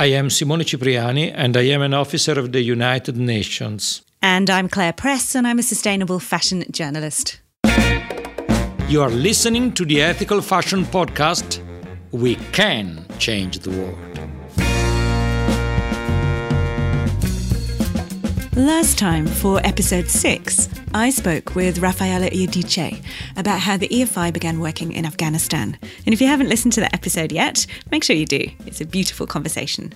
I am Simone Cipriani and I am an officer of the United Nations. And I'm Claire Press and I'm a sustainable fashion journalist. You are listening to the Ethical Fashion Podcast. We can change the world. Last time, for episode 6, I spoke with Rafaela Iudice about how the EFI began working in Afghanistan. And if you haven't listened to that episode yet, make sure you do. It's a beautiful conversation.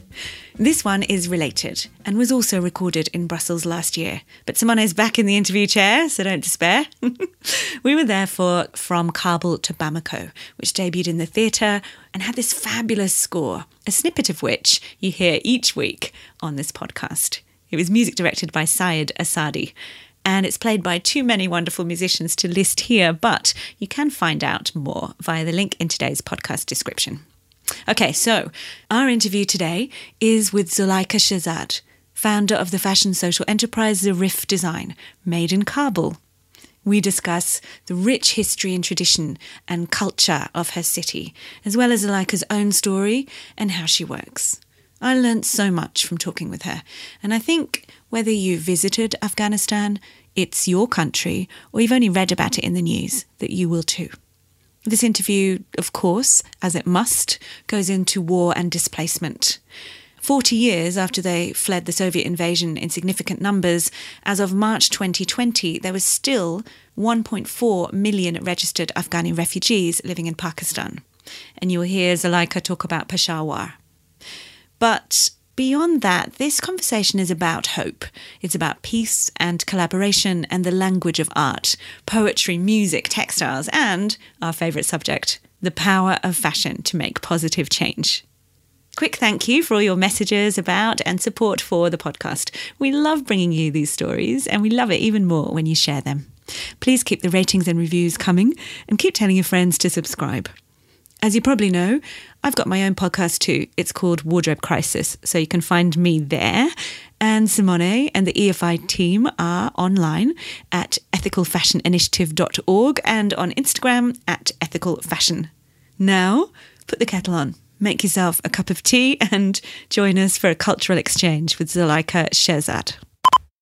This one is related and was also recorded in Brussels last year. But Simone is back in the interview chair, so don't despair. we were there for From Kabul to Bamako, which debuted in the theatre and had this fabulous score, a snippet of which you hear each week on this podcast. It was music directed by Syed Asadi. And it's played by too many wonderful musicians to list here, but you can find out more via the link in today's podcast description. Okay, so our interview today is with Zulaika Sherzad, founder of the fashion social enterprise Zarif Design, made in Kabul. We discuss the rich history and tradition and culture of her city, as well as Zulaika's own story and how she works. I learnt so much from talking with her, and I think whether you visited Afghanistan, it's your country, or you've only read about it in the news, that you will too. This interview, of course, as it must, goes into war and displacement. 40 years after they fled the Soviet invasion in significant numbers, as of March 2020, there was still 1.4 million registered Afghani refugees living in Pakistan. And you'll hear Zulaika talk about Peshawar. But beyond that, this conversation is about hope. It's about peace and collaboration and the language of art, poetry, music, textiles, and our favourite subject, the power of fashion to make positive change. Quick thank you for all your messages about and support for the podcast. We love bringing you these stories, and we love it even more when you share them. Please keep the ratings and reviews coming and keep telling your friends to subscribe. As you probably know, I've got my own podcast too. It's called Wardrobe Crisis, so you can find me there. And Simone and the EFI team are online at ethicalfashioninitiative.org and on Instagram at ethicalfashion. Now, put the kettle on, make yourself a cup of tea, and join us for a cultural exchange with Zulaika Sherzad.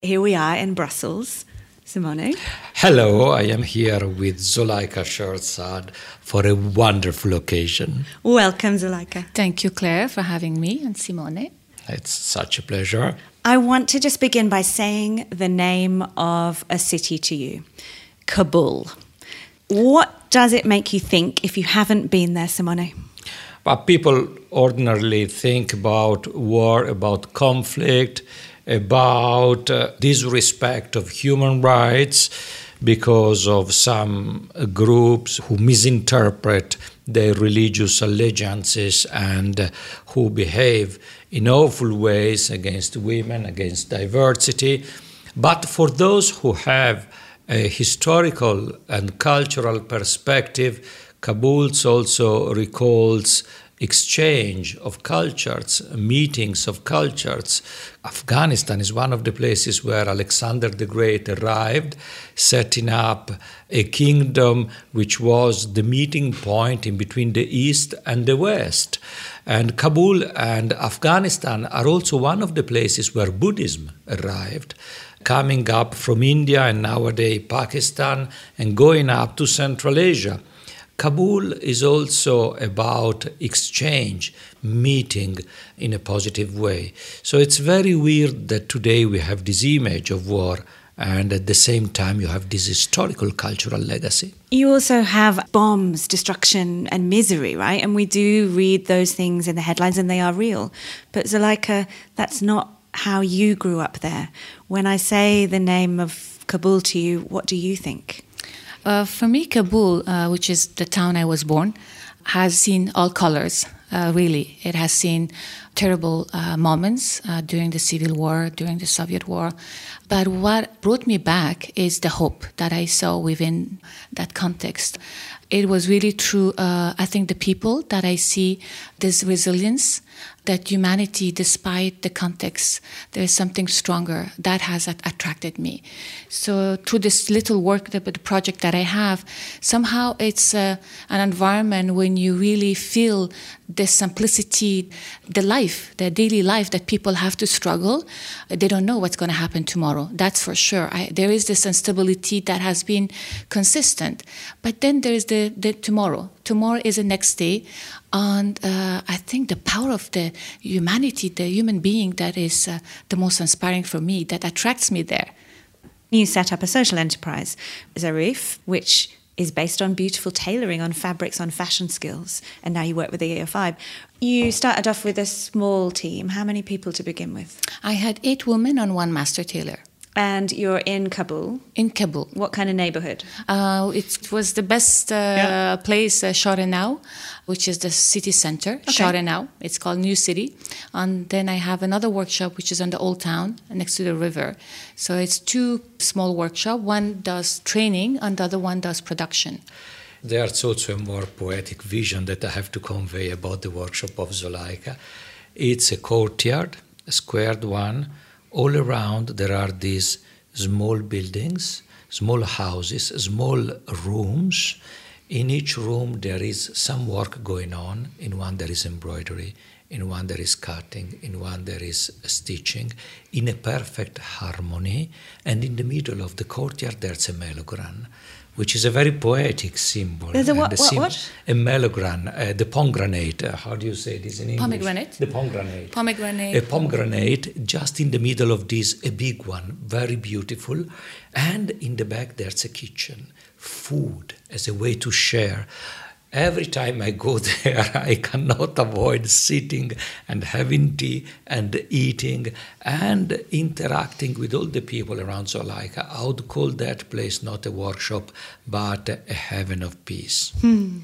Here we are in Brussels. Simone. Hello, I am here with Zulaika Sherzad for a wonderful occasion. Welcome, Zulaika. Thank you, Claire, for having me and Simone. It's such a pleasure. I want to just begin by saying the name of a city to you Kabul. What does it make you think if you haven't been there, Simone? But people ordinarily think about war, about conflict, about uh, disrespect of human rights because of some groups who misinterpret their religious allegiances and uh, who behave in awful ways against women, against diversity. But for those who have a historical and cultural perspective, Kabul also recalls exchange of cultures, meetings of cultures. Afghanistan is one of the places where Alexander the Great arrived, setting up a kingdom which was the meeting point in between the East and the West. And Kabul and Afghanistan are also one of the places where Buddhism arrived coming up from India and nowadays Pakistan and going up to Central Asia. Kabul is also about exchange, meeting in a positive way. So it's very weird that today we have this image of war and at the same time you have this historical cultural legacy. You also have bombs, destruction, and misery, right? And we do read those things in the headlines and they are real. But Zulaika, that's not how you grew up there. When I say the name of Kabul to you, what do you think? Uh, for me, Kabul, uh, which is the town I was born, has seen all colors, uh, really. It has seen terrible uh, moments uh, during the Civil War, during the Soviet War. But what brought me back is the hope that I saw within that context. It was really through, I think, the people that I see this resilience that humanity, despite the context, there is something stronger that has attracted me. So through this little work, the, the project that I have, somehow it's uh, an environment when you really feel the simplicity, the life, the daily life that people have to struggle. They don't know what's going to happen tomorrow. That's for sure. I, there is this instability that has been consistent. But then there is the, the tomorrow. Tomorrow is the next day. And uh, I think the power of the humanity, the human being, that is uh, the most inspiring for me, that attracts me there. You set up a social enterprise, Zarif, which is based on beautiful tailoring, on fabrics, on fashion skills, and now you work with the EFI. You started off with a small team. How many people to begin with? I had eight women and one master tailor. And you're in Kabul. In Kabul. What kind of neighborhood? Uh, it was the best uh, yeah. place, uh, Shahr-e Naw, which is the city center, okay. Shahr-e Naw. It's called New City. And then I have another workshop, which is on the Old Town, next to the river. So it's two small workshop. One does training, and the other one does production. There's also a more poetic vision that I have to convey about the workshop of Zulaika. It's a courtyard, a squared one, all around there are these small buildings, small houses, small rooms. In each room there is some work going on. In one there is embroidery, in one there is cutting, in one there is stitching, in a perfect harmony. And in the middle of the courtyard there's a melogran which is a very poetic symbol. A what? what, what? A melogran, uh, the pomegranate. Uh, how do you say this in English? Pomegranate. The pomegranate. Pomegranate. A pomegranate, just in the middle of this, a big one, very beautiful. And in the back, there's a kitchen, food as a way to share every time I go there, I cannot avoid sitting and having tea and eating and interacting with all the people around Zulaika. I would call that place not a workshop, but a heaven of peace. Hmm.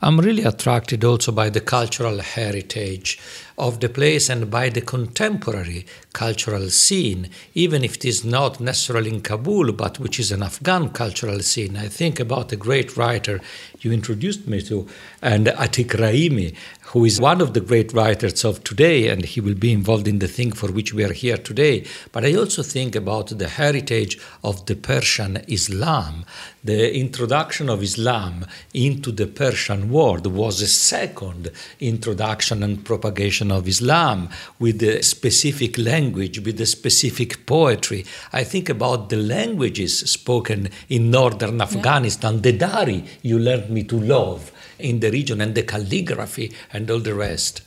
I'm really attracted also by the cultural heritage of the place and by the contemporary cultural scene, even if it is not necessarily in Kabul, but which is an Afghan cultural scene. I think about a great writer you introduced me to, and Atiq Rahimi, who is one of the great writers of today, and he will be involved in the thing for which we are here today. But I also think about the heritage of the Persian Islam. The introduction of Islam into the Persian world was a second introduction and propagation of Islam with the specific language, with the specific poetry. I think about the languages spoken in northern Afghanistan, yeah. the Dari you learned me to love in the region, and the calligraphy and all the rest.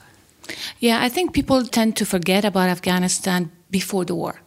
Yeah, I think people tend to forget about Afghanistan before the war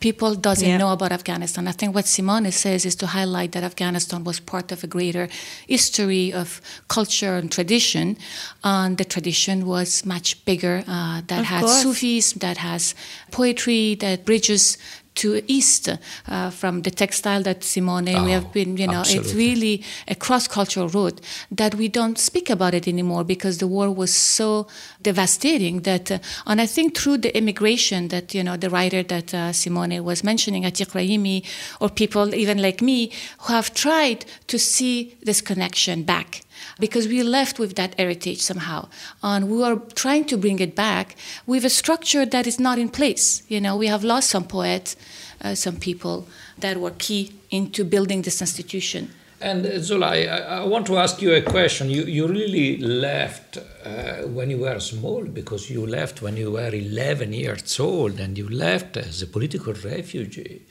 people doesn't yeah. know about Afghanistan. I think what Simone says is to highlight that Afghanistan was part of a greater history of culture and tradition, and the tradition was much bigger. Uh, that of has course. Sufis, that has poetry, that bridges to east uh, from the textile that Simone oh, we have been you know absolutely. it's really a cross cultural route that we don't speak about it anymore because the war was so devastating that uh, and I think through the immigration that you know the writer that uh, Simone was mentioning Atiq Rahimi or people even like me who have tried to see this connection back because we left with that heritage somehow and we are trying to bring it back with a structure that is not in place you know we have lost some poets uh, some people that were key into building this institution and uh, Zola, I, I, want to ask you a question. You, you really left uh, when you were small because you left when you were 11 years old and you left as a political refugee.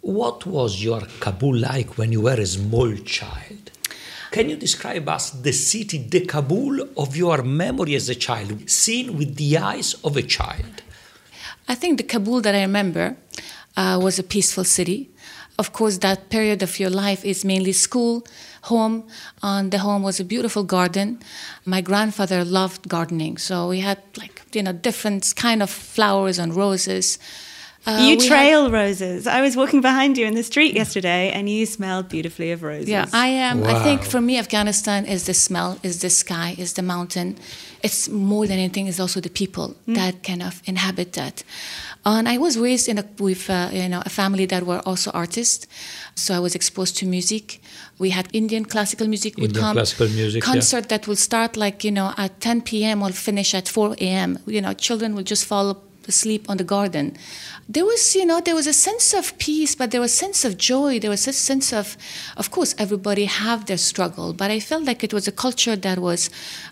What was your Kabul like when you were a small child? Can you describe us the city, the Kabul of your memory as a child, seen with the eyes of a child? I think the Kabul that I remember uh, was a peaceful city. Of course, that period of your life is mainly school, home, and the home was a beautiful garden. My grandfather loved gardening, so we had like you know different kind of flowers and roses. Uh, you trail had... roses. I was walking behind you in the street yesterday, and you smelled beautifully of roses. Yeah, I am. Wow. I think for me, Afghanistan is the smell, is the sky, is the mountain. It's more than anything. It's also the people mm. that kind of inhabit that. And I was raised in a, with uh, you know a family that were also artists, so I was exposed to music. We had Indian classical music would Indian come, classical music, concert yeah. that will start like you know at 10 p.m. or finish at 4 a.m. You know, children will just fall asleep on the garden. There was, you know, there was a sense of peace, but there was a sense of joy. There was a sense of, of course, everybody have their struggle, but I felt like it was a culture that was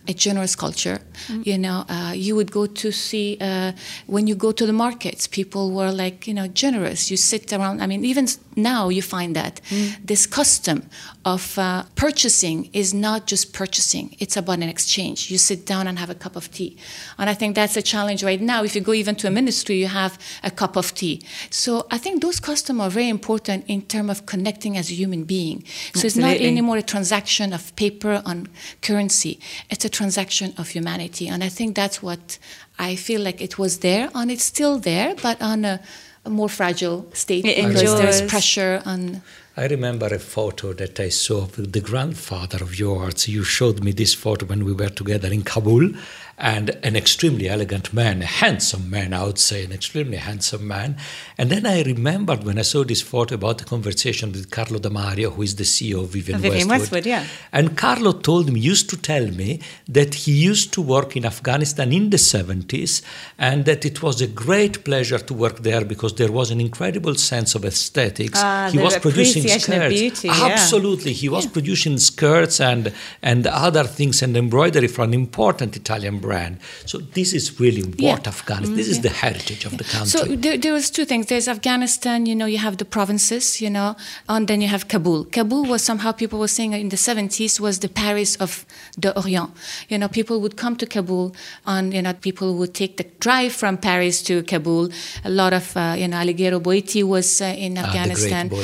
a generous culture. Mm. You know, uh, you would go to see uh, when you go to the markets, people were like, you know, generous. You sit around. I mean, even now you find that mm. this custom of uh, purchasing is not just purchasing; it's about an exchange. You sit down and have a cup of tea, and I think that's a challenge right now. If you go even to a ministry, you have a cup of tea. So I think those customs are very important in terms of connecting as a human being. So Absolutely. it's not anymore a transaction of paper on currency; it's a transaction of humanity, and I think that's what I feel like it was there, and it's still there, but on a, a more fragile state it because endures. there's pressure on. I remember a photo that I saw of the grandfather of yours. You showed me this photo when we were together in Kabul, and an extremely elegant man, a handsome man, I would say, an extremely handsome man. And then I remembered when I saw this photo about the conversation with Carlo D'Amario, who is the CEO of Vivienne, Vivienne Westwood. Westwood. yeah. And Carlo told me, used to tell me that he used to work in Afghanistan in the 70s and that it was a great pleasure to work there because there was an incredible sense of aesthetics. Ah, he was producing skirts. Beauty, Absolutely. Yeah. He was yeah. producing skirts and, and other things and embroidery for an important Italian brand. So this is really what yeah. Afghanistan. This mm, is yeah. the heritage of the country. So there, there, was two things. There's Afghanistan. You know, you have the provinces. You know, and then you have Kabul. Kabul was somehow people were saying in the 70s was the Paris of the Orient. You know, people would come to Kabul, and you know, people would take the drive from Paris to Kabul. A lot of uh, you know, Alighiero Boetti was uh, in Afghanistan. Ah,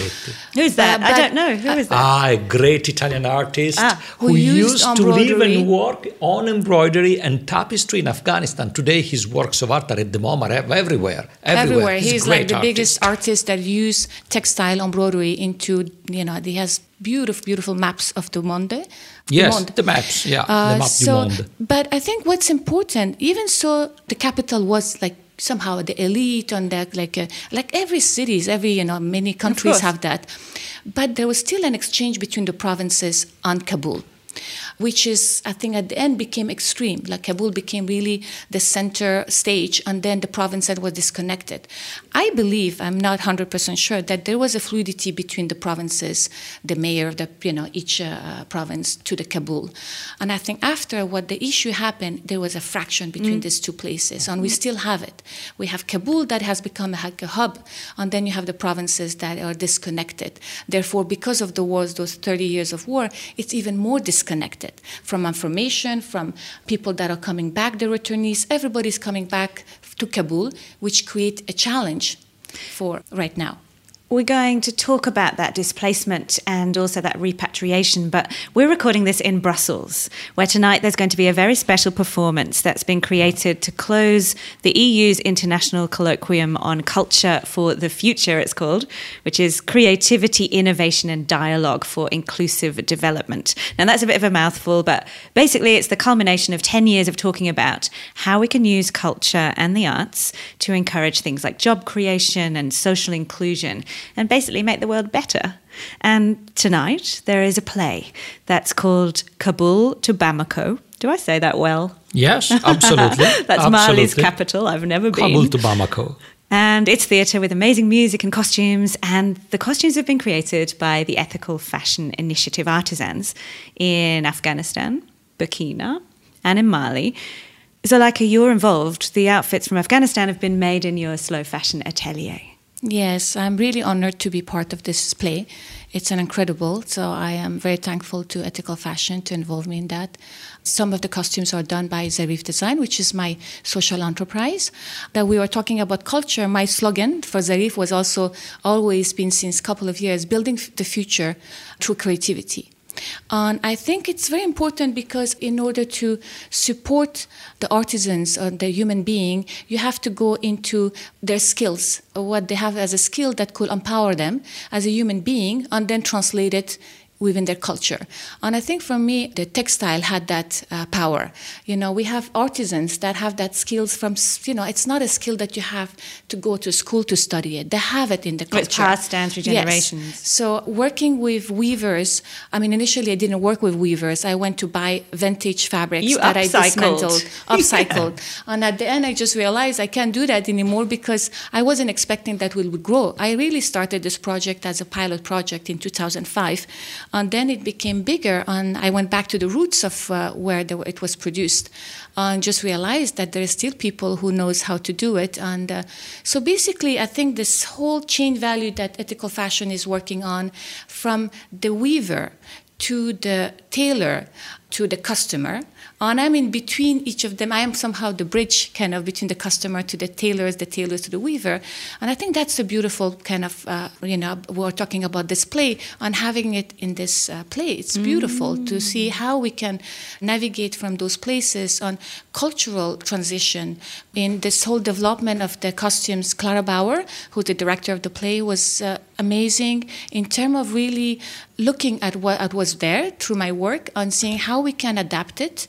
Who's that? Uh, I don't know. Who is that? Ah, a great Italian artist ah, who, who, used, used to live and work on embroidery and tapestry in Afghanistan. Today, his works of art are at the MoMA everywhere. Everywhere. everywhere. He's, He's like the artist. biggest artist that use textile embroidery into, you know, he has beautiful, beautiful maps of the monde. Yes, monde. the maps, yeah, uh, the map so, monde. But I think what's important, even so, the capital was like somehow the elite and that like uh, like every cities every you know many countries have that but there was still an exchange between the provinces and kabul which is, I think, at the end became extreme. Like Kabul became really the center stage, and then the province that was disconnected. I believe, I'm not 100% sure, that there was a fluidity between the provinces, the mayor of the, you know, each uh, province to the Kabul. And I think after what the issue happened, there was a fraction between mm. these two places, and we still have it. We have Kabul that has become a hub, and then you have the provinces that are disconnected. Therefore, because of the wars, those 30 years of war, it's even more disconnected from information, from people that are coming back, the returnees. Everybody's coming back to Kabul, which create a challenge for right now. We're going to talk about that displacement and also that repatriation, but we're recording this in Brussels, where tonight there's going to be a very special performance that's been created to close the EU's International Colloquium on Culture for the Future, it's called, which is Creativity, Innovation and Dialogue for Inclusive Development. Now, that's a bit of a mouthful, but basically, it's the culmination of 10 years of talking about how we can use culture and the arts to encourage things like job creation and social inclusion and basically make the world better. And tonight there is a play that's called Kabul to Bamako. Do I say that well? Yes, absolutely. that's absolutely. Mali's capital. I've never been. Kabul to Bamako. And it's theatre with amazing music and costumes. And the costumes have been created by the Ethical Fashion Initiative artisans in Afghanistan, Burkina, and in Mali. So, like you're involved, the outfits from Afghanistan have been made in your slow fashion atelier. Yes, I'm really honored to be part of this play. It's an incredible, so I am very thankful to Ethical Fashion to involve me in that. Some of the costumes are done by Zarif Design, which is my social enterprise. That we were talking about culture. My slogan for Zarif was also always been since couple of years, building the future through creativity. And I think it's very important because in order to support the artisans or the human being, you have to go into their skills, what they have as a skill that could empower them as a human being, and then translate it within their culture. And I think for me, the textile had that uh, power. You know, we have artisans that have that skills from, you know, it's not a skill that you have to go to school to study it. They have it in the culture. It's passed down through generations. Yes. So working with weavers, I mean, initially I didn't work with weavers. I went to buy vintage fabrics you that upcycled. I dismantled, upcycled. yeah. And at the end, I just realized I can't do that anymore because I wasn't expecting that we would grow. I really started this project as a pilot project in 2005 and then it became bigger, and I went back to the roots of uh, where the, it was produced, and just realized that there are still people who knows how to do it. And uh, so basically, I think this whole chain value that ethical fashion is working on, from the weaver to the tailor to the customer and I'm in between each of them. I am somehow the bridge kind of between the customer to the tailors, the tailors to the weaver. And I think that's a beautiful kind of, uh, you know, we're talking about display and having it in this uh, play. It's beautiful mm. to see how we can navigate from those places on cultural transition in this whole development of the costumes. Clara Bauer, who's the director of the play, was uh, amazing in terms of really looking at what was there through my work and seeing how we can adapt it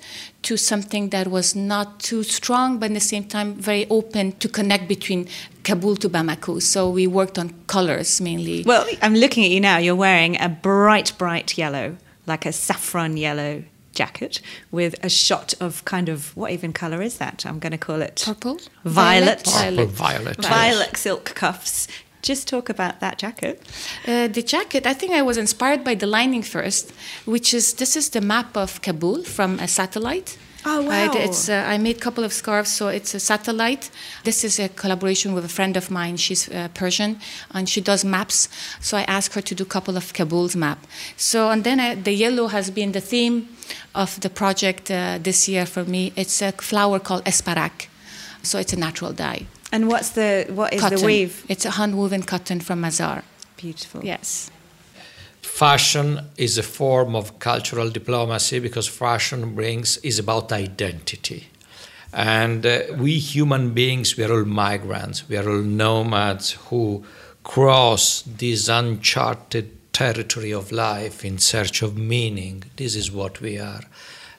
to something that was not too strong, but at the same time very open to connect between Kabul to Bamako. So we worked on colors mainly. Well, I'm looking at you now. You're wearing a bright, bright yellow, like a saffron yellow jacket with a shot of kind of what even color is that? I'm going to call it purple, violet, violet, violet, violet, violet silk cuffs just talk about that jacket. Uh, the jacket, I think I was inspired by the lining first, which is this is the map of Kabul from a satellite. Oh wow! Right? It's uh, I made a couple of scarves, so it's a satellite. This is a collaboration with a friend of mine. She's uh, Persian and she does maps. So I asked her to do a couple of Kabul's map. So and then uh, the yellow has been the theme of the project uh, this year for me. It's a flower called esparak, so it's a natural dye. And what's the what is cotton. the weave? It's a hand woven cotton from Mazar. Beautiful. Yes. Fashion is a form of cultural diplomacy because fashion brings is about identity. And uh, we human beings, we are all migrants, we are all nomads who cross this uncharted territory of life in search of meaning. This is what we are.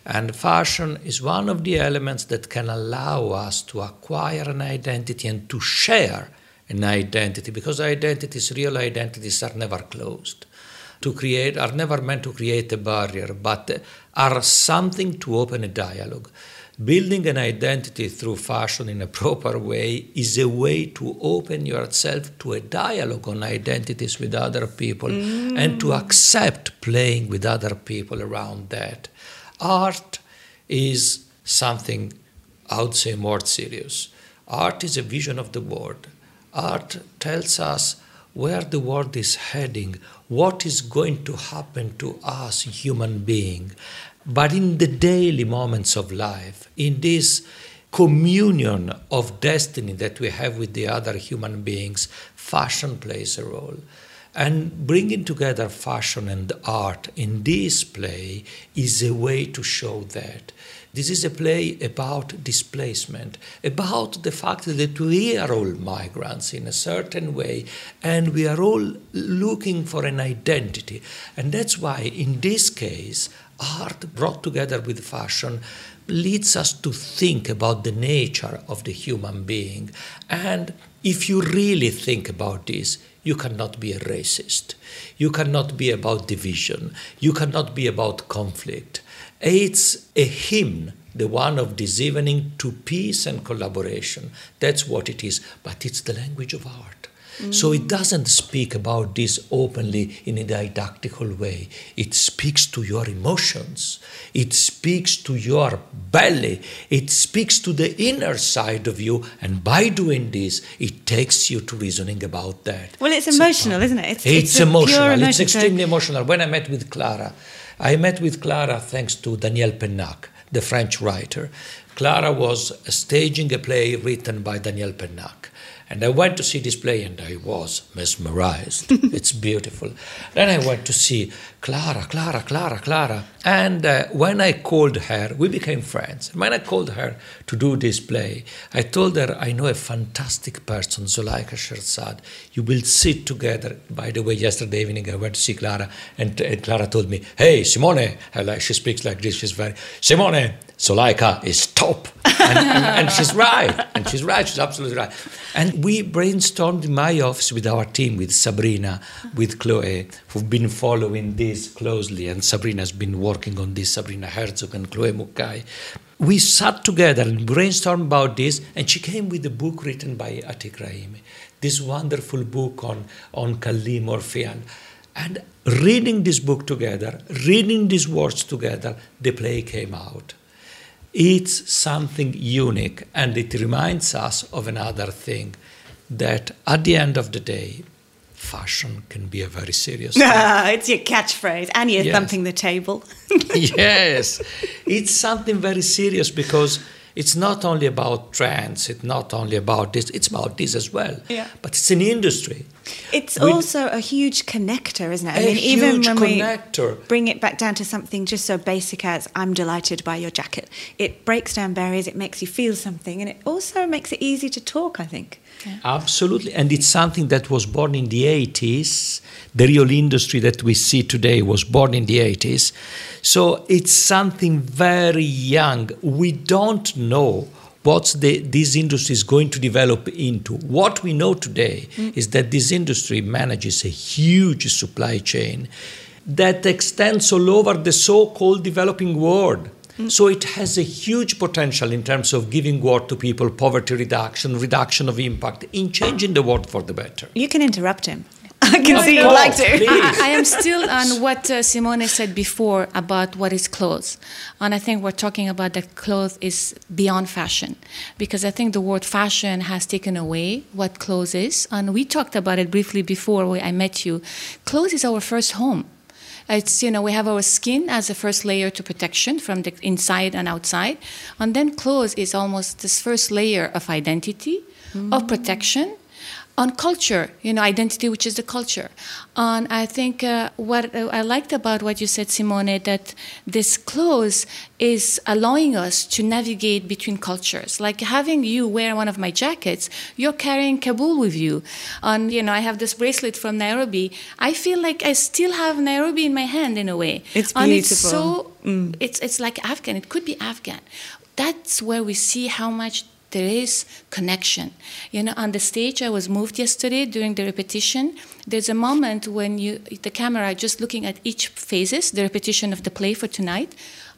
And fashion is one of the elements that can allow us to acquire an identity and to share an identity because identities, real identities, are never closed. To create, are never meant to create a barrier, but are something to open a dialogue. Building an identity through fashion in a proper way is a way to open yourself to a dialogue on identities with other people mm. and to accept playing with other people around that. Art is something, I would say, more serious. Art is a vision of the world. Art tells us where the world is heading, what is going to happen to us, human being. But in the daily moments of life, in this communion of destiny that we have with the other human beings, fashion plays a role. And bringing together fashion and art in this play is a way to show that. This is a play about displacement, about the fact that we are all migrants in a certain way and we are all looking for an identity. And that's why, in this case, art brought together with fashion leads us to think about the nature of the human being. And if you really think about this, you cannot be a racist. You cannot be about division. You cannot be about conflict. It's a hymn, the one of this evening, to peace and collaboration. That's what it is, but it's the language of art. So it doesn't speak about this openly in a didactical way. It speaks to your emotions. It speaks to your belly. It speaks to the inner side of you. And by doing this, it takes you to reasoning about that. Well, it's emotional, isn't it? It's, it's, it's emotional. Emotion. It's extremely emotional. When I met with Clara, I met with Clara thanks to Daniel Pennac, the French writer Clara was staging a play written by Daniel Pennac. And I went to see this play and I was mesmerized. it's beautiful. Then I went to see Clara, Clara, Clara, Clara. And uh, when I called her, we became friends. When I called her to do this play, I told her, I know a fantastic person, Zulaika Sherzad. You will sit together. By the way, yesterday evening I went to see Clara, and, and Clara told me, Hey, Simone, like, she speaks like this, she's very, Simone, Zulaika is top. And, and, and, she's right. And she's right. She's absolutely right. And we brainstormed in my office with our team, with Sabrina, with Chloe, who've been following this closely. And Sabrina's been working on this, Sabrina Herzog and Chloe Mukai. We sat together and brainstormed about this. And she came with a book written by Atiq Rahimi, this wonderful book on, on Khalil Morfian. And reading this book together, reading these words together, the play came out. It's something unique, and it reminds us of another thing that at the end of the day, fashion can be a very serious thing. it's your catchphrase, and you're yes. thumping the table. yes, it's something very serious because it's not only about trends, it's not only about this, it's about this as well. Yeah. But it's an industry. It's With also a huge connector, isn't it? I mean, even when connector. we bring it back down to something just so basic as I'm delighted by your jacket, it breaks down barriers, it makes you feel something, and it also makes it easy to talk, I think. Absolutely. And it's something that was born in the 80s. The real industry that we see today was born in the 80s. So it's something very young. We don't know what the, this industry is going to develop into. What we know today mm. is that this industry manages a huge supply chain that extends all over the so called developing world. Mm. So it has a huge potential in terms of giving work to people, poverty reduction, reduction of impact, in changing the world for the better. You can interrupt him. I can see you like to. I, I, am still on what uh, Simone said before about what is clothes. And I think we're talking about that clothes is beyond fashion. Because I think the word fashion has taken away what clothes is. And we talked about it briefly before I met you. Clothes is our first home. It's, you know, we have our skin as a first layer to protection from the inside and outside. And then clothes is almost this first layer of identity, mm. of protection, on culture, you know, identity, which is the culture. And I think uh, what I liked about what you said, Simone, that this clothes is allowing us to navigate between cultures. Like having you wear one of my jackets, you're carrying Kabul with you. And, you know, I have this bracelet from Nairobi. I feel like I still have Nairobi in my hand in a way. It's beautiful. And it's so, mm. it's, it's like Afghan. It could be Afghan. That's where we see how much there is connection. You know, on the stage, I was moved yesterday during the repetition. There's a moment when you, the camera, just looking at each phases, the repetition of the play for tonight,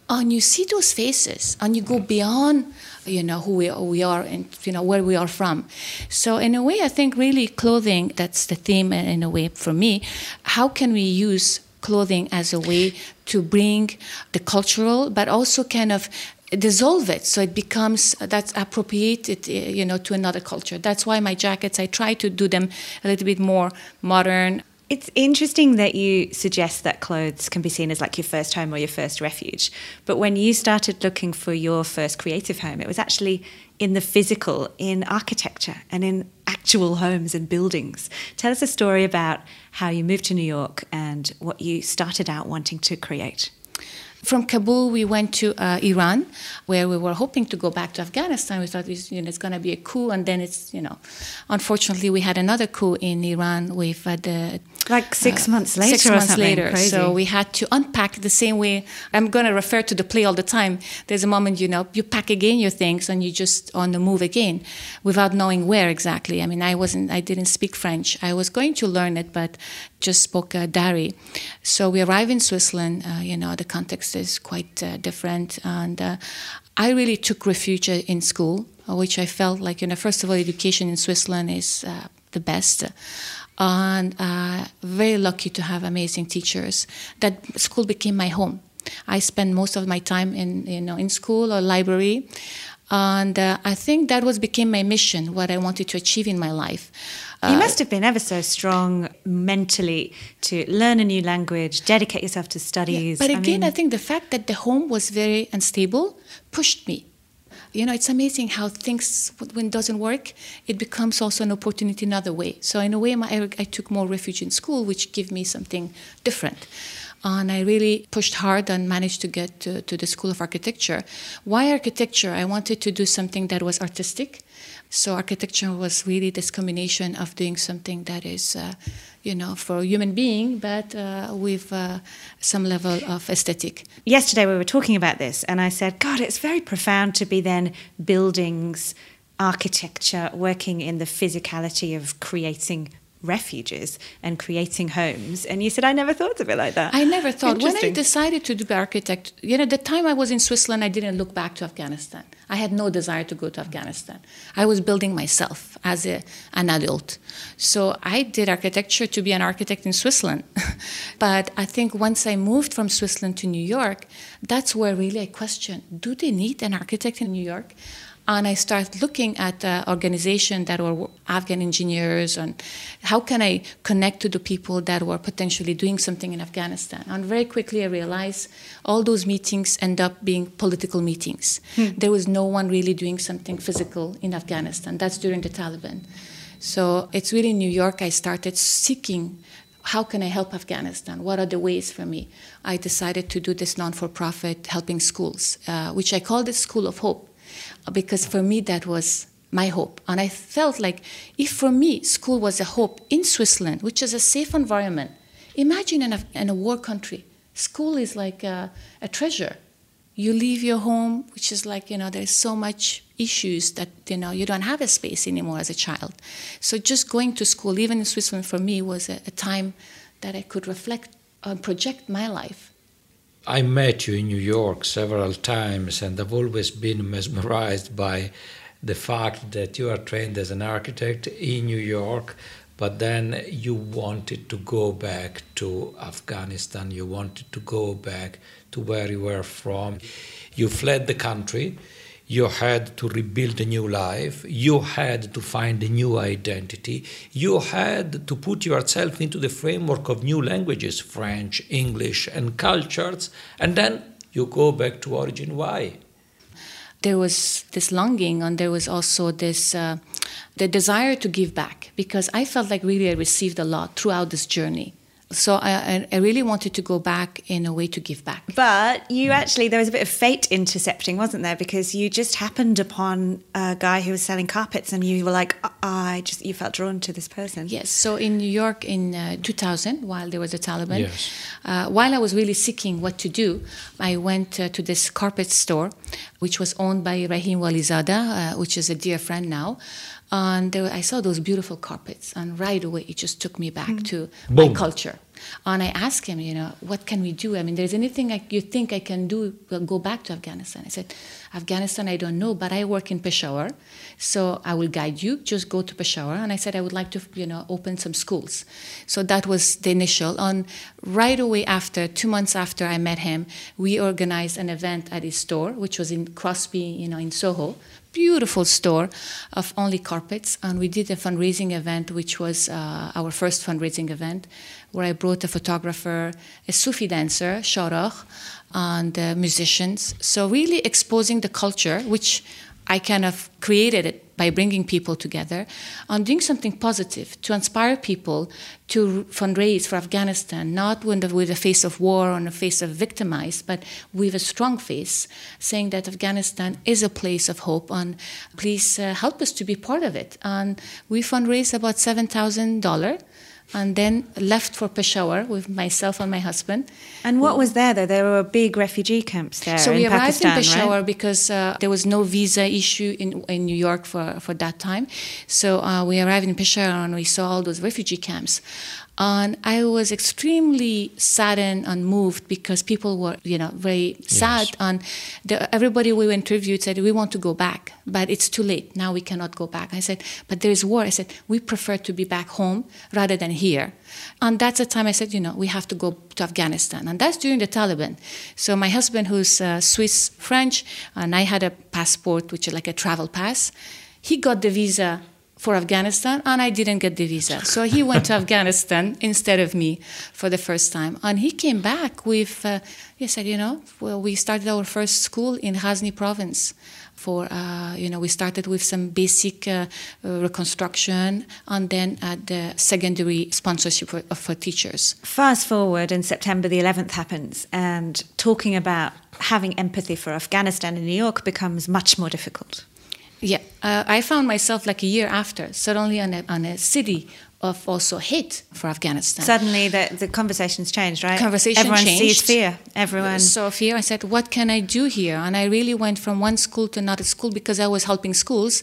and you see those faces, and you go beyond, you know, who we, we are and you know where we are from. So in a way, I think really clothing. That's the theme in a way for me. How can we use clothing as a way to bring the cultural, but also kind of dissolve it so it becomes that's appropriated eh, you know to another culture. That's why my jackets i try to do them a little bit more modern. It's interesting that you suggest that clothes can be seen as like your first home or your first refuge but when you started looking for your first creative home it was actually in the physical in architecture and in actual homes and buildings. Tell us a story about how you moved to new york and what you started out wanting to create from Kabul, we went to uh, Iran, where we were hoping to go back to Afghanistan. We thought you know, it's going to be a coup, and then it's you know, unfortunately, we had another coup in Iran with uh, the like six uh, months later. Six months later, crazy. so we had to unpack the same way. I'm going to refer to the play all the time. There's a moment you know you pack again your things and you just on the move again, without knowing where exactly. I mean, I wasn't, I didn't speak French. I was going to learn it, but just spoke uh, Dari. So we arrive in Switzerland. Uh, you know, the context is quite uh, different, and uh, I really took refuge in school, which I felt like you know, first of all, education in Switzerland is uh, the best. And uh, very lucky to have amazing teachers. That school became my home. I spent most of my time in you know in school or library, and uh, I think that was became my mission, what I wanted to achieve in my life. Uh, you must have been ever so strong mentally to learn a new language, dedicate yourself to studies. Yeah, but again, I, mean, I think the fact that the home was very unstable pushed me. You know, it's amazing how things, when doesn't work, it becomes also an opportunity another way. So in a way, my, I, I took more refuge in school, which gave me something different. And I really pushed hard and managed to get to, to the School of Architecture. Why architecture? I wanted to do something that was artistic. So architecture was really this combination of doing something that is, uh, you know, for a human being, but uh, with uh, some level of aesthetic. Yesterday we were talking about this, and I said, God, it's very profound to be then buildings, architecture, working in the physicality of creating refuges and creating homes. And you said, I never thought of it like that. I never thought. When I decided to be architect, you know, the time I was in Switzerland, I didn't look back to Afghanistan. I had no desire to go to Afghanistan. I was building myself as a, an adult. So I did architecture to be an architect in Switzerland. but I think once I moved from Switzerland to New York, that's where really I questioned do they need an architect in New York? And I started looking at uh, organizations that were Afghan engineers and how can I connect to the people that were potentially doing something in Afghanistan. And very quickly I realized all those meetings end up being political meetings. Hmm. There was no one really doing something physical in Afghanistan. That's during the Taliban. So it's really in New York I started seeking how can I help Afghanistan? What are the ways for me? I decided to do this non for profit helping schools, uh, which I called the School of Hope because for me that was my hope. And I felt like if for me school was a hope in Switzerland, which is a safe environment, imagine in a, in a war country, school is like a, a, treasure. You leave your home, which is like, you know, there's so much issues that, you know, you don't have a space anymore as a child. So just going to school, even in Switzerland, for me was a, a time that I could reflect and project my life I met you in New York several times, and I've always been mesmerized by the fact that you are trained as an architect in New York, but then you wanted to go back to Afghanistan, you wanted to go back to where you were from. You fled the country you had to rebuild a new life, you had to find a new identity, you had to put yourself into the framework of new languages, French, English, and cultures, and then you go back to origin. Why? There was this longing, and there was also this uh, the desire to give back because I felt like really I received a lot throughout this journey so I, I, really wanted to go back in a way to give back. But you actually, there was a bit of fate intercepting, wasn't there? Because you just happened upon a guy who was selling carpets, and you were like, oh, I just, you felt drawn to this person. Yes. So in New York in uh, 2000, while there was a Taliban, yes. uh, while I was really seeking what to do, I went uh, to this carpet store, which was owned by Rahim Walizada, uh, which is a dear friend now and there, I saw those beautiful carpets, and right away it just took me back mm. to Boom. my culture. And I asked him, you know, what can we do? I mean, there's anything I, you think I can do? We'll go back to Afghanistan. I said, Afghanistan, I don't know, but I work in Peshawar, so I will guide you. Just go to Peshawar. And I said, I would like to, you know, open some schools. So that was the initial. And right away after, two months after I met him, we organized an event at his store, which was in Crosby, you know, in Soho, beautiful store of only carpets. And we did a fundraising event, which was uh, our first fundraising event, where I brought a photographer, a Sufi dancer, Sharach, and uh, musicians. So, really exposing the culture, which I kind of created it by bringing people together on doing something positive to inspire people to fundraise for Afghanistan, not with, a face of war or a face of victimized, but with a strong face, saying that Afghanistan is a place of hope and please uh, help us to be part of it. And we fundraised about $7,000 and then left for Peshawar with myself and my husband. And what was there though? There were big refugee camps there. So we arrived Pakistan, in Peshawar right? because uh, there was no visa issue in, in New York for, for that time. So uh, we arrived in Peshawar and we saw all those refugee camps. And I was extremely saddened and moved because people were, you know, very sad. Yes. And the, everybody we interviewed said, we want to go back, but it's too late. Now we cannot go back. I said, but there is war. I said, we prefer to be back home rather than here. And that's the time I said, you know, we have to go to Afghanistan. And that's during the Taliban. So my husband, who's uh, Swiss French, and I had a passport, which is like a travel pass, he got the visa for Afghanistan, and I didn't get the visa. So he went to Afghanistan instead of me for the first time. And he came back with, uh, he said, you know, well, we started our first school in Ghazni province. For uh, you know, we started with some basic uh, reconstruction, and then at the secondary sponsorship for, for teachers. Fast forward, and September the 11th happens, and talking about having empathy for Afghanistan in New York becomes much more difficult. Yeah, uh, I found myself like a year after, suddenly on a, on a city of also hate for Afghanistan. Suddenly, the, the conversation's changed, right? Conversation Everyone changed. sees fear. Everyone saw fear. I said, "What can I do here?" And I really went from one school to another school because I was helping schools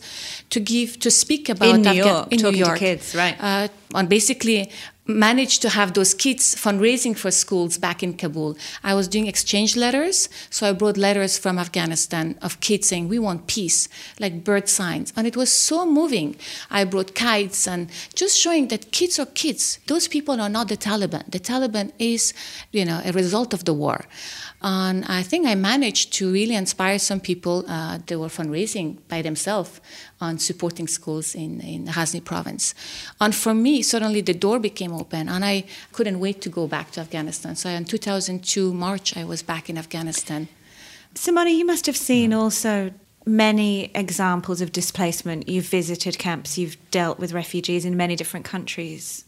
to give to speak about in New Afga- York, in New York. to kids, right? Uh, and basically managed to have those kids fundraising for schools back in Kabul. I was doing exchange letters, so I brought letters from Afghanistan of kids saying, We want peace, like bird signs. And it was so moving. I brought kites and just showing that kids are kids. Those people are not the Taliban. The Taliban is, you know, a result of the war. And I think I managed to really inspire some people. Uh, they were fundraising by themselves on supporting schools in, in Ghazni province. And for me, suddenly the door became open, and I couldn't wait to go back to Afghanistan. So in 2002, March, I was back in Afghanistan. Simona, you must have seen also many examples of displacement. You've visited camps, you've dealt with refugees in many different countries.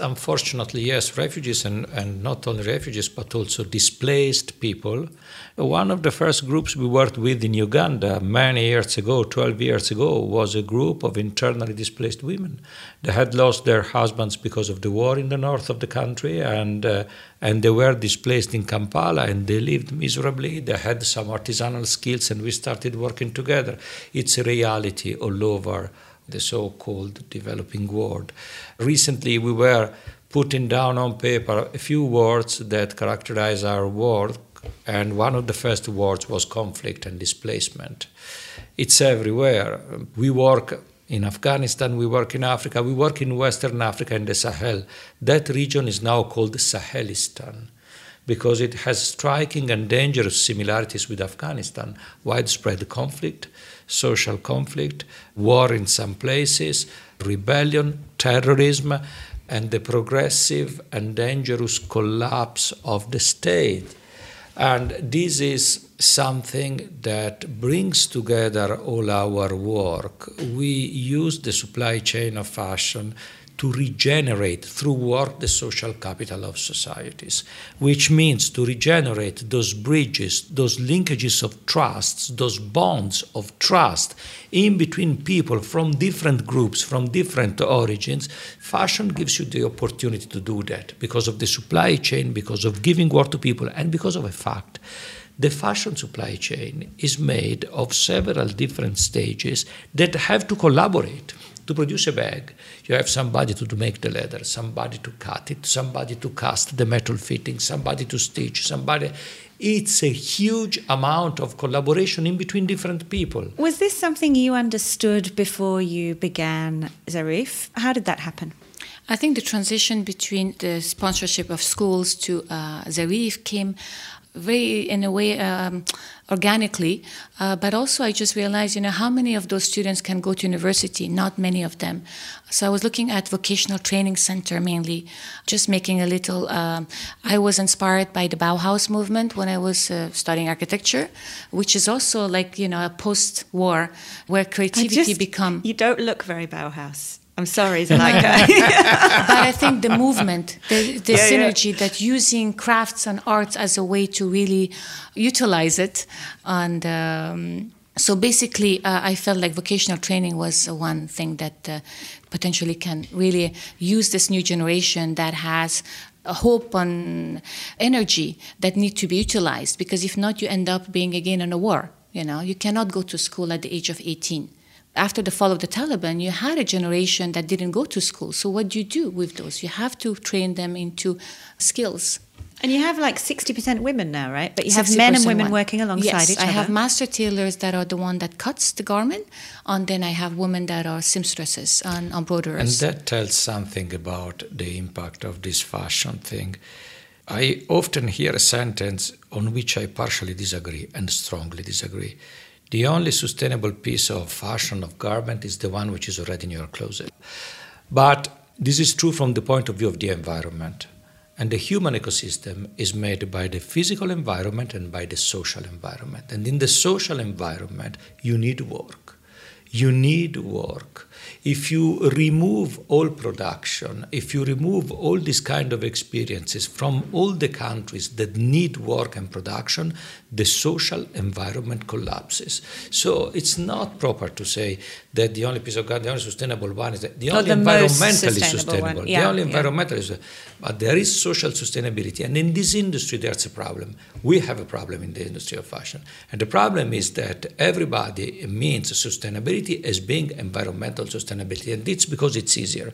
Unfortunately, yes, refugees and, and not only refugees but also displaced people. One of the first groups we worked with in Uganda many years ago, 12 years ago, was a group of internally displaced women. They had lost their husbands because of the war in the north of the country and, uh, and they were displaced in Kampala and they lived miserably. They had some artisanal skills and we started working together. It's a reality all over the so called developing world. Recently, we were putting down on paper a few words that characterize our work, and one of the first words was conflict and displacement. It's everywhere. We work in Afghanistan, we work in Africa, we work in Western Africa and the Sahel. That region is now called Sahelistan because it has striking and dangerous similarities with Afghanistan widespread conflict, social conflict, war in some places, rebellion, terrorism, and the progressive and dangerous collapse of the state. And this is something that brings together all our work. We use the supply chain of fashion to regenerate through work the social capital of societies, which means to regenerate those bridges, those linkages of trusts, those bonds of trust in between people from different groups, from different origins. Fashion gives you the opportunity to do that because of the supply chain, because of giving work to people, and because of a fact. The fashion supply chain is made of several different stages that have to collaborate to produce a bag, you have somebody to, to make the leather, somebody to cut it, somebody to cast the metal fitting, somebody to stitch, somebody. It's a huge amount of collaboration in between different people. Was this something you understood before you began Zarif? How did that happen? I think the transition between the sponsorship of schools to uh, Zarif came very in a way um, organically uh, but also i just realized you know how many of those students can go to university? Not many of them. So i was looking at vocational training center mainly just making a little um, i was inspired by the bauhaus movement when i was uh, studying architecture which is also like you know a post-war where creativity just, become you don't look very bauhaus I'm sorry, Zolaykha. but I think the movement, the, the yeah, synergy yeah. that using crafts and arts as a way to really utilize it. And um, so basically, uh, I felt like vocational training was one thing that uh, potentially can really use this new generation that has hope and energy that need to be utilized because if not you end up being again in a war you know you cannot go to school at the age of 18 after the fall of the Taliban, you had a generation that didn't go to school. So, what do you do with those? You have to train them into skills. And you have like 60% women now, right? But you have men and women working alongside yes, each other. I have master tailors that are the one that cuts the garment, and then I have women that are seamstresses and embroiderers. And that tells something about the impact of this fashion thing. I often hear a sentence on which I partially disagree and strongly disagree. The only sustainable piece of fashion of garment is the one which is already in your closet. But this is true from the point of view of the environment. And the human ecosystem is made by the physical environment and by the social environment. And in the social environment, you need work. You need work if you remove all production, if you remove all these kind of experiences from all the countries that need work and production, the social environment collapses. So it's not proper to say that the only piece of God, the only sustainable one is the, the only the environmentally sustainable sustainable. Yeah, the only yeah. but there is social sustainability, and in this industry there's a problem. We have a problem in the industry of fashion, and the problem is that everybody means sustainability as being environmental sustainability, and it's because it's easier,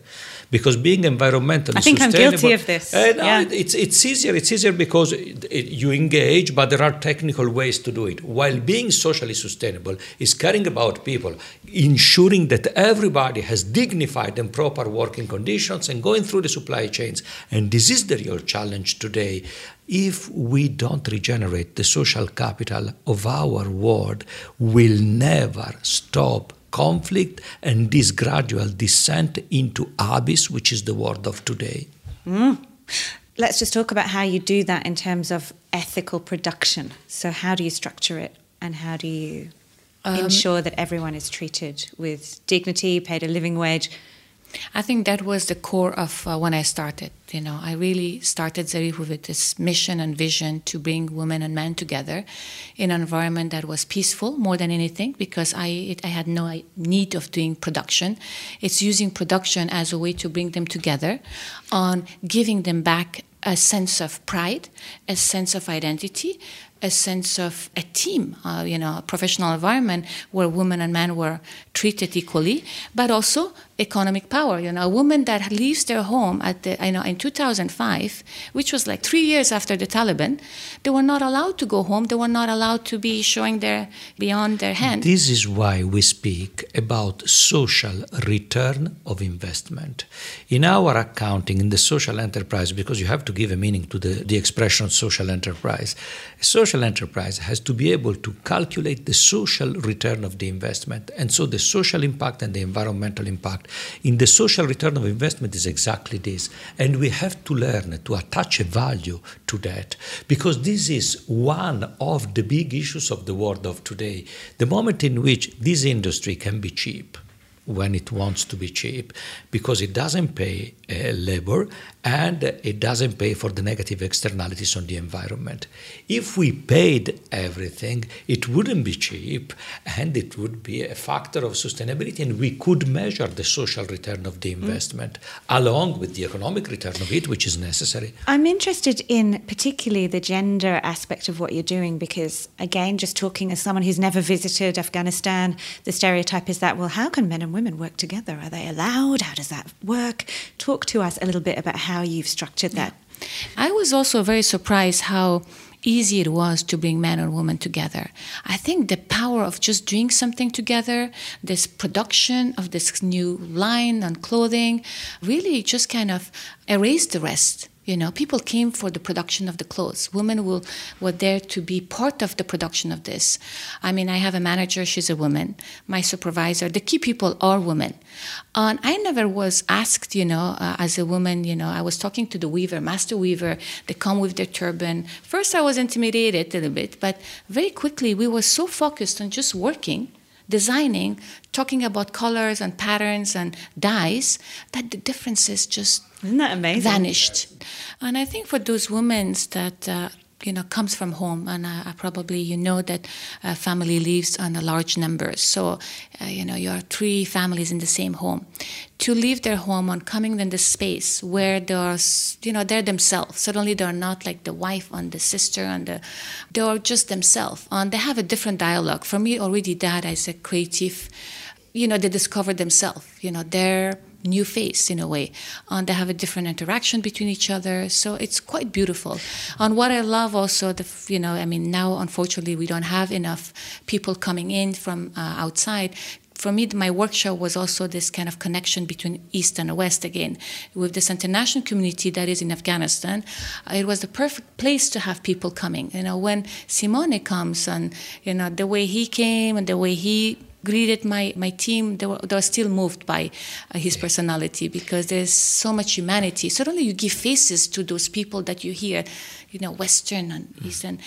because being environmentally I think I'm sustainable. guilty of this. Uh, no, Yeah. it- it's it's easier. It's easier because it, it- you engage, but there are technical ways to do it. While being socially sustainable is caring about people, ensuring that everybody has dignified and proper working conditions, and going through the supply chains. And this is the real challenge today. If we don't regenerate the social capital of our world, we'll never stop conflict and this gradual descent into abyss, which is the world of today. Mm. Let's just talk about how you do that in terms of ethical production. So, how do you structure it and how do you um, ensure that everyone is treated with dignity, paid a living wage? I think that was the core of uh, when I started. You know, I really started Zarif with this mission and vision to bring women and men together in an environment that was peaceful more than anything, because I it, I had no need of doing production. It's using production as a way to bring them together, on giving them back a sense of pride, a sense of identity, a sense of a team, uh, you know, a professional environment where women and men were treated equally, but also economic power. You know, a woman that leaves their home at the, I know, in 2005, which was like three years after the Taliban, they were not allowed to go home. They were not allowed to be showing their beyond their hand. This is why we speak about social return of investment. In our accounting, in the social enterprise, because you have to give a meaning to the, the expression social enterprise, a social enterprise has to be able to calculate the social return of the investment. And so the social impact and the environmental impact. In the social return of investment is exactly this. And we have to learn to attach a value to that because this is one of the big issues of the world of today. The moment in which this industry can be cheap, when it wants to be cheap because it doesn't pay uh, labor and it doesn't pay for the negative externalities on the environment. If we paid everything, it wouldn't be cheap and it would be a factor of sustainability, and we could measure the social return of the investment along with the economic return of it, which is necessary. I'm interested in particularly the gender aspect of what you're doing because, again, just talking as someone who's never visited Afghanistan, the stereotype is that, well, how can men and women work together? Are they allowed? How does that work? Talk to us a little bit about how you've structured that. I was also very surprised how easy it was to bring men and women together. I think the power of just doing something together, this production of this new line on clothing, really just kind of erased the rest. You know, people came for the production of the clothes. Women will, were there to be part of the production of this. I mean, I have a manager, she's a woman. My supervisor, the key people are women. And I never was asked, you know, uh, as a woman, you know, I was talking to the weaver, master weaver, they come with their turban. First, I was intimidated a little bit, but very quickly we were so focused on just working designing, talking about colors and patterns and dyes, that the differences just Isn't that amazing? vanished. And I think for those women that uh, you know comes from home, and probably you know that uh, family lives on a large numbers. So uh, you know you are three families in the same home. To leave their home on coming in the space where there's you know they're themselves. Suddenly they're not like the wife and the sister and the they're just themselves, and they have a different dialogue. For me, already that as a creative, you know, they discover themselves. You know, their new face in a way and they have a different interaction between each other so it's quite beautiful and what i love also the you know i mean now unfortunately we don't have enough people coming in from uh, outside for me, my workshop was also this kind of connection between East and West again. With this international community that is in Afghanistan, it was the perfect place to have people coming. You know, when Simone comes and, you know, the way he came and the way he greeted my, my team, they were, they were still moved by uh, his personality because there's so much humanity. Suddenly you give faces to those people that you hear, you know, Western and mm. Eastern.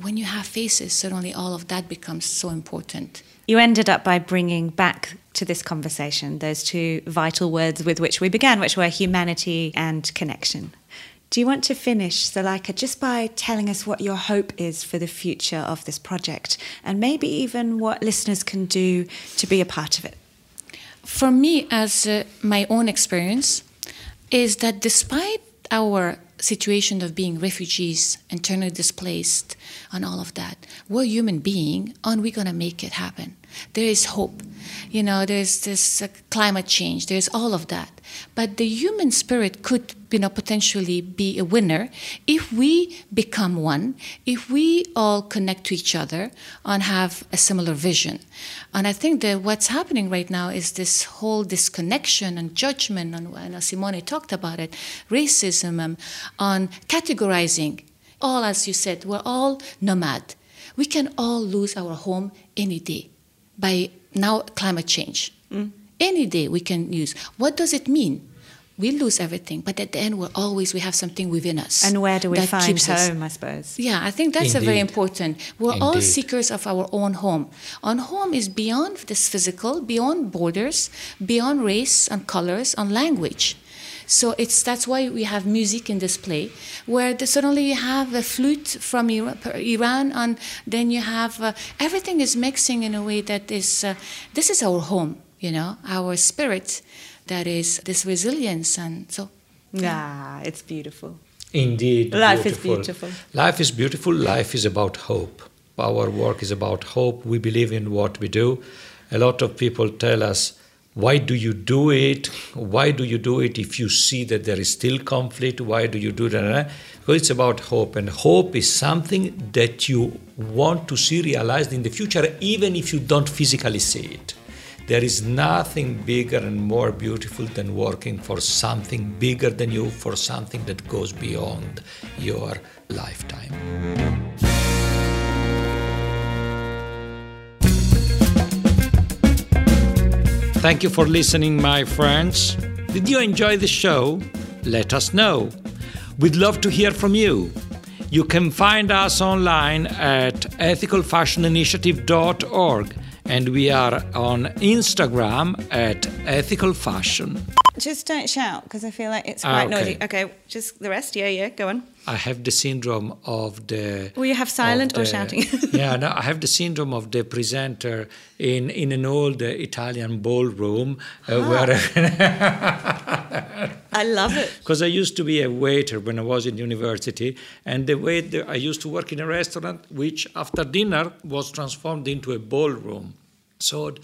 When you have faces, suddenly all of that becomes so important. You ended up by bringing back to this conversation those two vital words with which we began, which were humanity and connection. Do you want to finish, Zolaykha, just by telling us what your hope is for the future of this project and maybe even what listeners can do to be a part of it? For me, as uh, my own experience, is that despite our situation of being refugees, internally displaced, and all of that, we're human beings, and we're going to make it happen. There is hope. You know, there's this uh, climate change, there's all of that. But the human spirit could you know, potentially be a winner if we become one, if we all connect to each other and have a similar vision. And I think that what's happening right now is this whole disconnection and judgment, and, and Simone talked about it, racism, um, on categorizing. All, as you said, we're all nomad. We can all lose our home any day by now climate change. Mm. Any day we can use. What does it mean? We lose everything, but at the end, we're always we have something within us. And where do we find home? Us. I suppose. Yeah, I think that's a very important. We're Indeed. all seekers of our own home. And home is beyond this physical, beyond borders, beyond race and colors and language. So it's that's why we have music in this play, where the, suddenly you have a flute from Iran, and then you have uh, everything is mixing in a way that is uh, this is our home, you know, our spirit, that is this resilience, and so. Yeah, it's beautiful. Indeed, life beautiful. is beautiful. Life is beautiful. Life is about hope. Our work is about hope. We believe in what we do. A lot of people tell us why do you do it? Why do you do it if you see that there is still conflict? Why do you do that? Because uh, it's about hope, and hope is something that you want to see realized in the future, even if you don't physically see it. There is nothing bigger and more beautiful than working for something bigger than you, for something that goes beyond your lifetime. Thank you for listening, my friends. Did you enjoy the show? Let us know. We'd love to hear from you. You can find us online at ethicalfashioninitiative.org and we are on Instagram at ethical fashion. Just don't shout because I feel like it's quite ah, okay. noisy. Okay, just the rest. Yeah, yeah, go on. I have the syndrome of the. Will you have silent the, or shouting? yeah, no, I have the syndrome of the presenter in in an old Italian ballroom uh, ah. where. I love it. Because I used to be a waiter when I was in university, and the way I used to work in a restaurant, which after dinner was transformed into a ballroom. So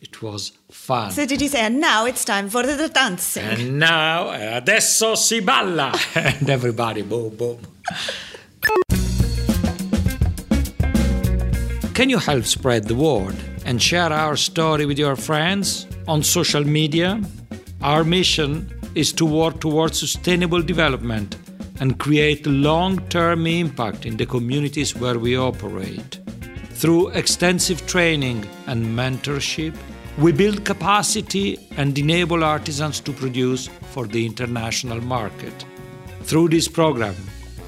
it was fun. So did you say, and now it's time for the dancing? And now, eh, adesso si balla! and everybody, boom, boom. Can you help spread the word and share our story with your friends on social media? Our mission is to work towards sustainable development and create long term impact in the communities where we operate. Through extensive training and mentorship, we build capacity and enable artisans to produce for the international market. Through this program,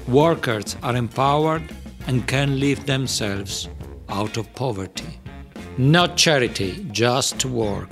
workers are empowered and can lift themselves out of poverty. Not charity, just work.